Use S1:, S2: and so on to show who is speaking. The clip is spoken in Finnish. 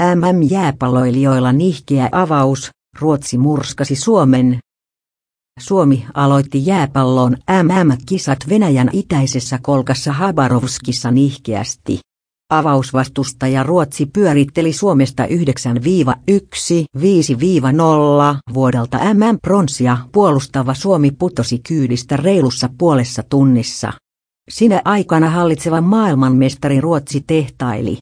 S1: MM-jääpalloilijoilla nihkeä avaus, Ruotsi murskasi Suomen. Suomi aloitti jääpallon MM-kisat Venäjän itäisessä kolkassa Habarovskissa nihkeästi. Avausvastustaja Ruotsi pyöritteli Suomesta 9-1, 5-0 vuodelta MM-pronssia puolustava Suomi putosi kyydistä reilussa puolessa tunnissa. Sinä aikana hallitseva maailmanmestari Ruotsi tehtaili